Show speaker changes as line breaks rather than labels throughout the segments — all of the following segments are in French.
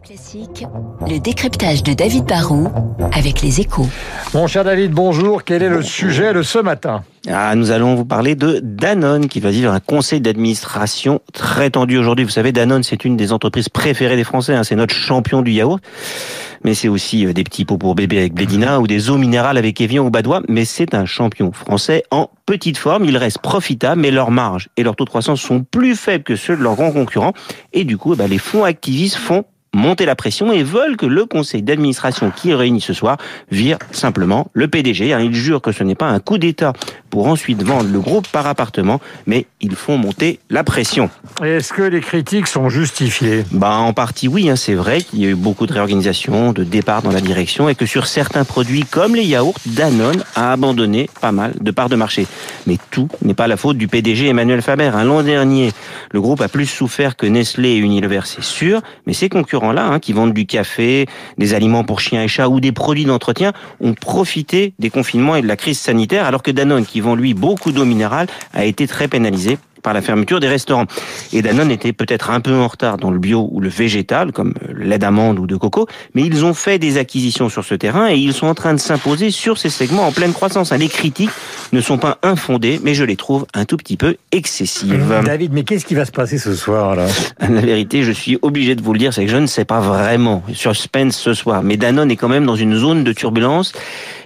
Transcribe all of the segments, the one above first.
Classique, le décryptage de David Barrault avec les échos.
Mon cher David, bonjour. Quel est le sujet de ce matin?
Ah, nous allons vous parler de Danone qui va vivre un conseil d'administration très tendu aujourd'hui. Vous savez, Danone, c'est une des entreprises préférées des Français. Hein. C'est notre champion du yaourt. Mais c'est aussi euh, des petits pots pour bébé avec Blédina ou des eaux minérales avec Evian ou Badois. Mais c'est un champion français en petite forme. Il reste profitable, mais leurs marges et leur taux de croissance sont plus faibles que ceux de leurs grands concurrents. Et du coup, bah, les fonds activistes font monter la pression et veulent que le conseil d'administration qui est réuni ce soir vire simplement le PDG. Hein. Ils jurent que ce n'est pas un coup d'État pour ensuite vendre le groupe par appartement, mais ils font monter la pression.
Est-ce que les critiques sont justifiées?
Bah, En partie oui, hein. c'est vrai qu'il y a eu beaucoup de réorganisation, de départ dans la direction et que sur certains produits comme les yaourts, Danone a abandonné pas mal de parts de marché. Mais tout n'est pas la faute du PDG Emmanuel Faber. Hein. L'an dernier, le groupe a plus souffert que Nestlé et Unilever, c'est sûr, mais ses concurrents-là, hein, qui vendent du café, des aliments pour chiens et chats ou des produits d'entretien, ont profité des confinements et de la crise sanitaire, alors que Danone, qui vend lui beaucoup d'eau minérale, a été très pénalisé par la fermeture des restaurants. Et Danone était peut-être un peu en retard dans le bio ou le végétal, comme le lait d'amande ou de coco, mais ils ont fait des acquisitions sur ce terrain et ils sont en train de s'imposer sur ces segments en pleine croissance. Les critiques ne sont pas infondées, mais je les trouve un tout petit peu excessives.
David, mais qu'est-ce qui va se passer ce soir là?
La vérité, je suis obligé de vous le dire, c'est que je ne sais pas vraiment. Suspense ce soir, mais Danone est quand même dans une zone de turbulence.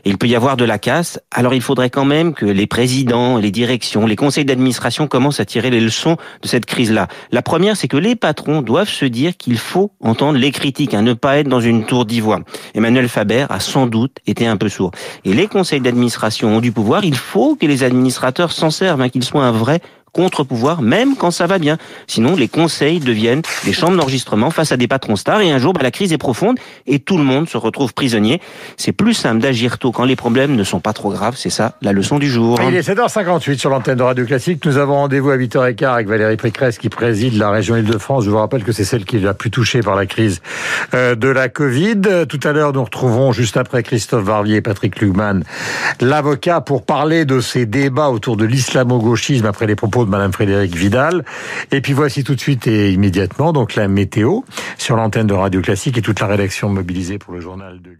Il peut y avoir de la casse. Alors il faudrait quand même que les présidents, les directions, les conseils d'administration commencent à tirer les leçons de cette crise-là. La première, c'est que les patrons doivent se dire qu'il faut entendre les critiques, à hein, ne pas être dans une tour d'ivoire. Emmanuel Faber a sans doute été un peu sourd. Et les conseils d'administration ont du pouvoir. Il faut que les administrateurs s'en servent, hein, qu'ils soient un vrai contre-pouvoir, même quand ça va bien. Sinon, les conseils deviennent des chambres d'enregistrement face à des patrons stars et un jour, bah, la crise est profonde et tout le monde se retrouve prisonnier. C'est plus simple d'agir tôt quand les problèmes ne sont pas trop graves. C'est ça, la leçon du jour.
Il est 7h58 sur l'antenne de Radio Classique. Nous avons rendez-vous à 8h15 avec Valérie Pécresse qui préside la région Île-de-France. Je vous rappelle que c'est celle qui est la plus touchée par la crise euh, de la Covid. Tout à l'heure, nous retrouvons juste après Christophe Varlier et Patrick Lugman, l'avocat, pour parler de ces débats autour de l'islamo-gauchisme après les propos Madame Frédéric Vidal. Et puis voici tout de suite et immédiatement donc la météo sur l'antenne de Radio Classique et toute la rédaction mobilisée pour le journal de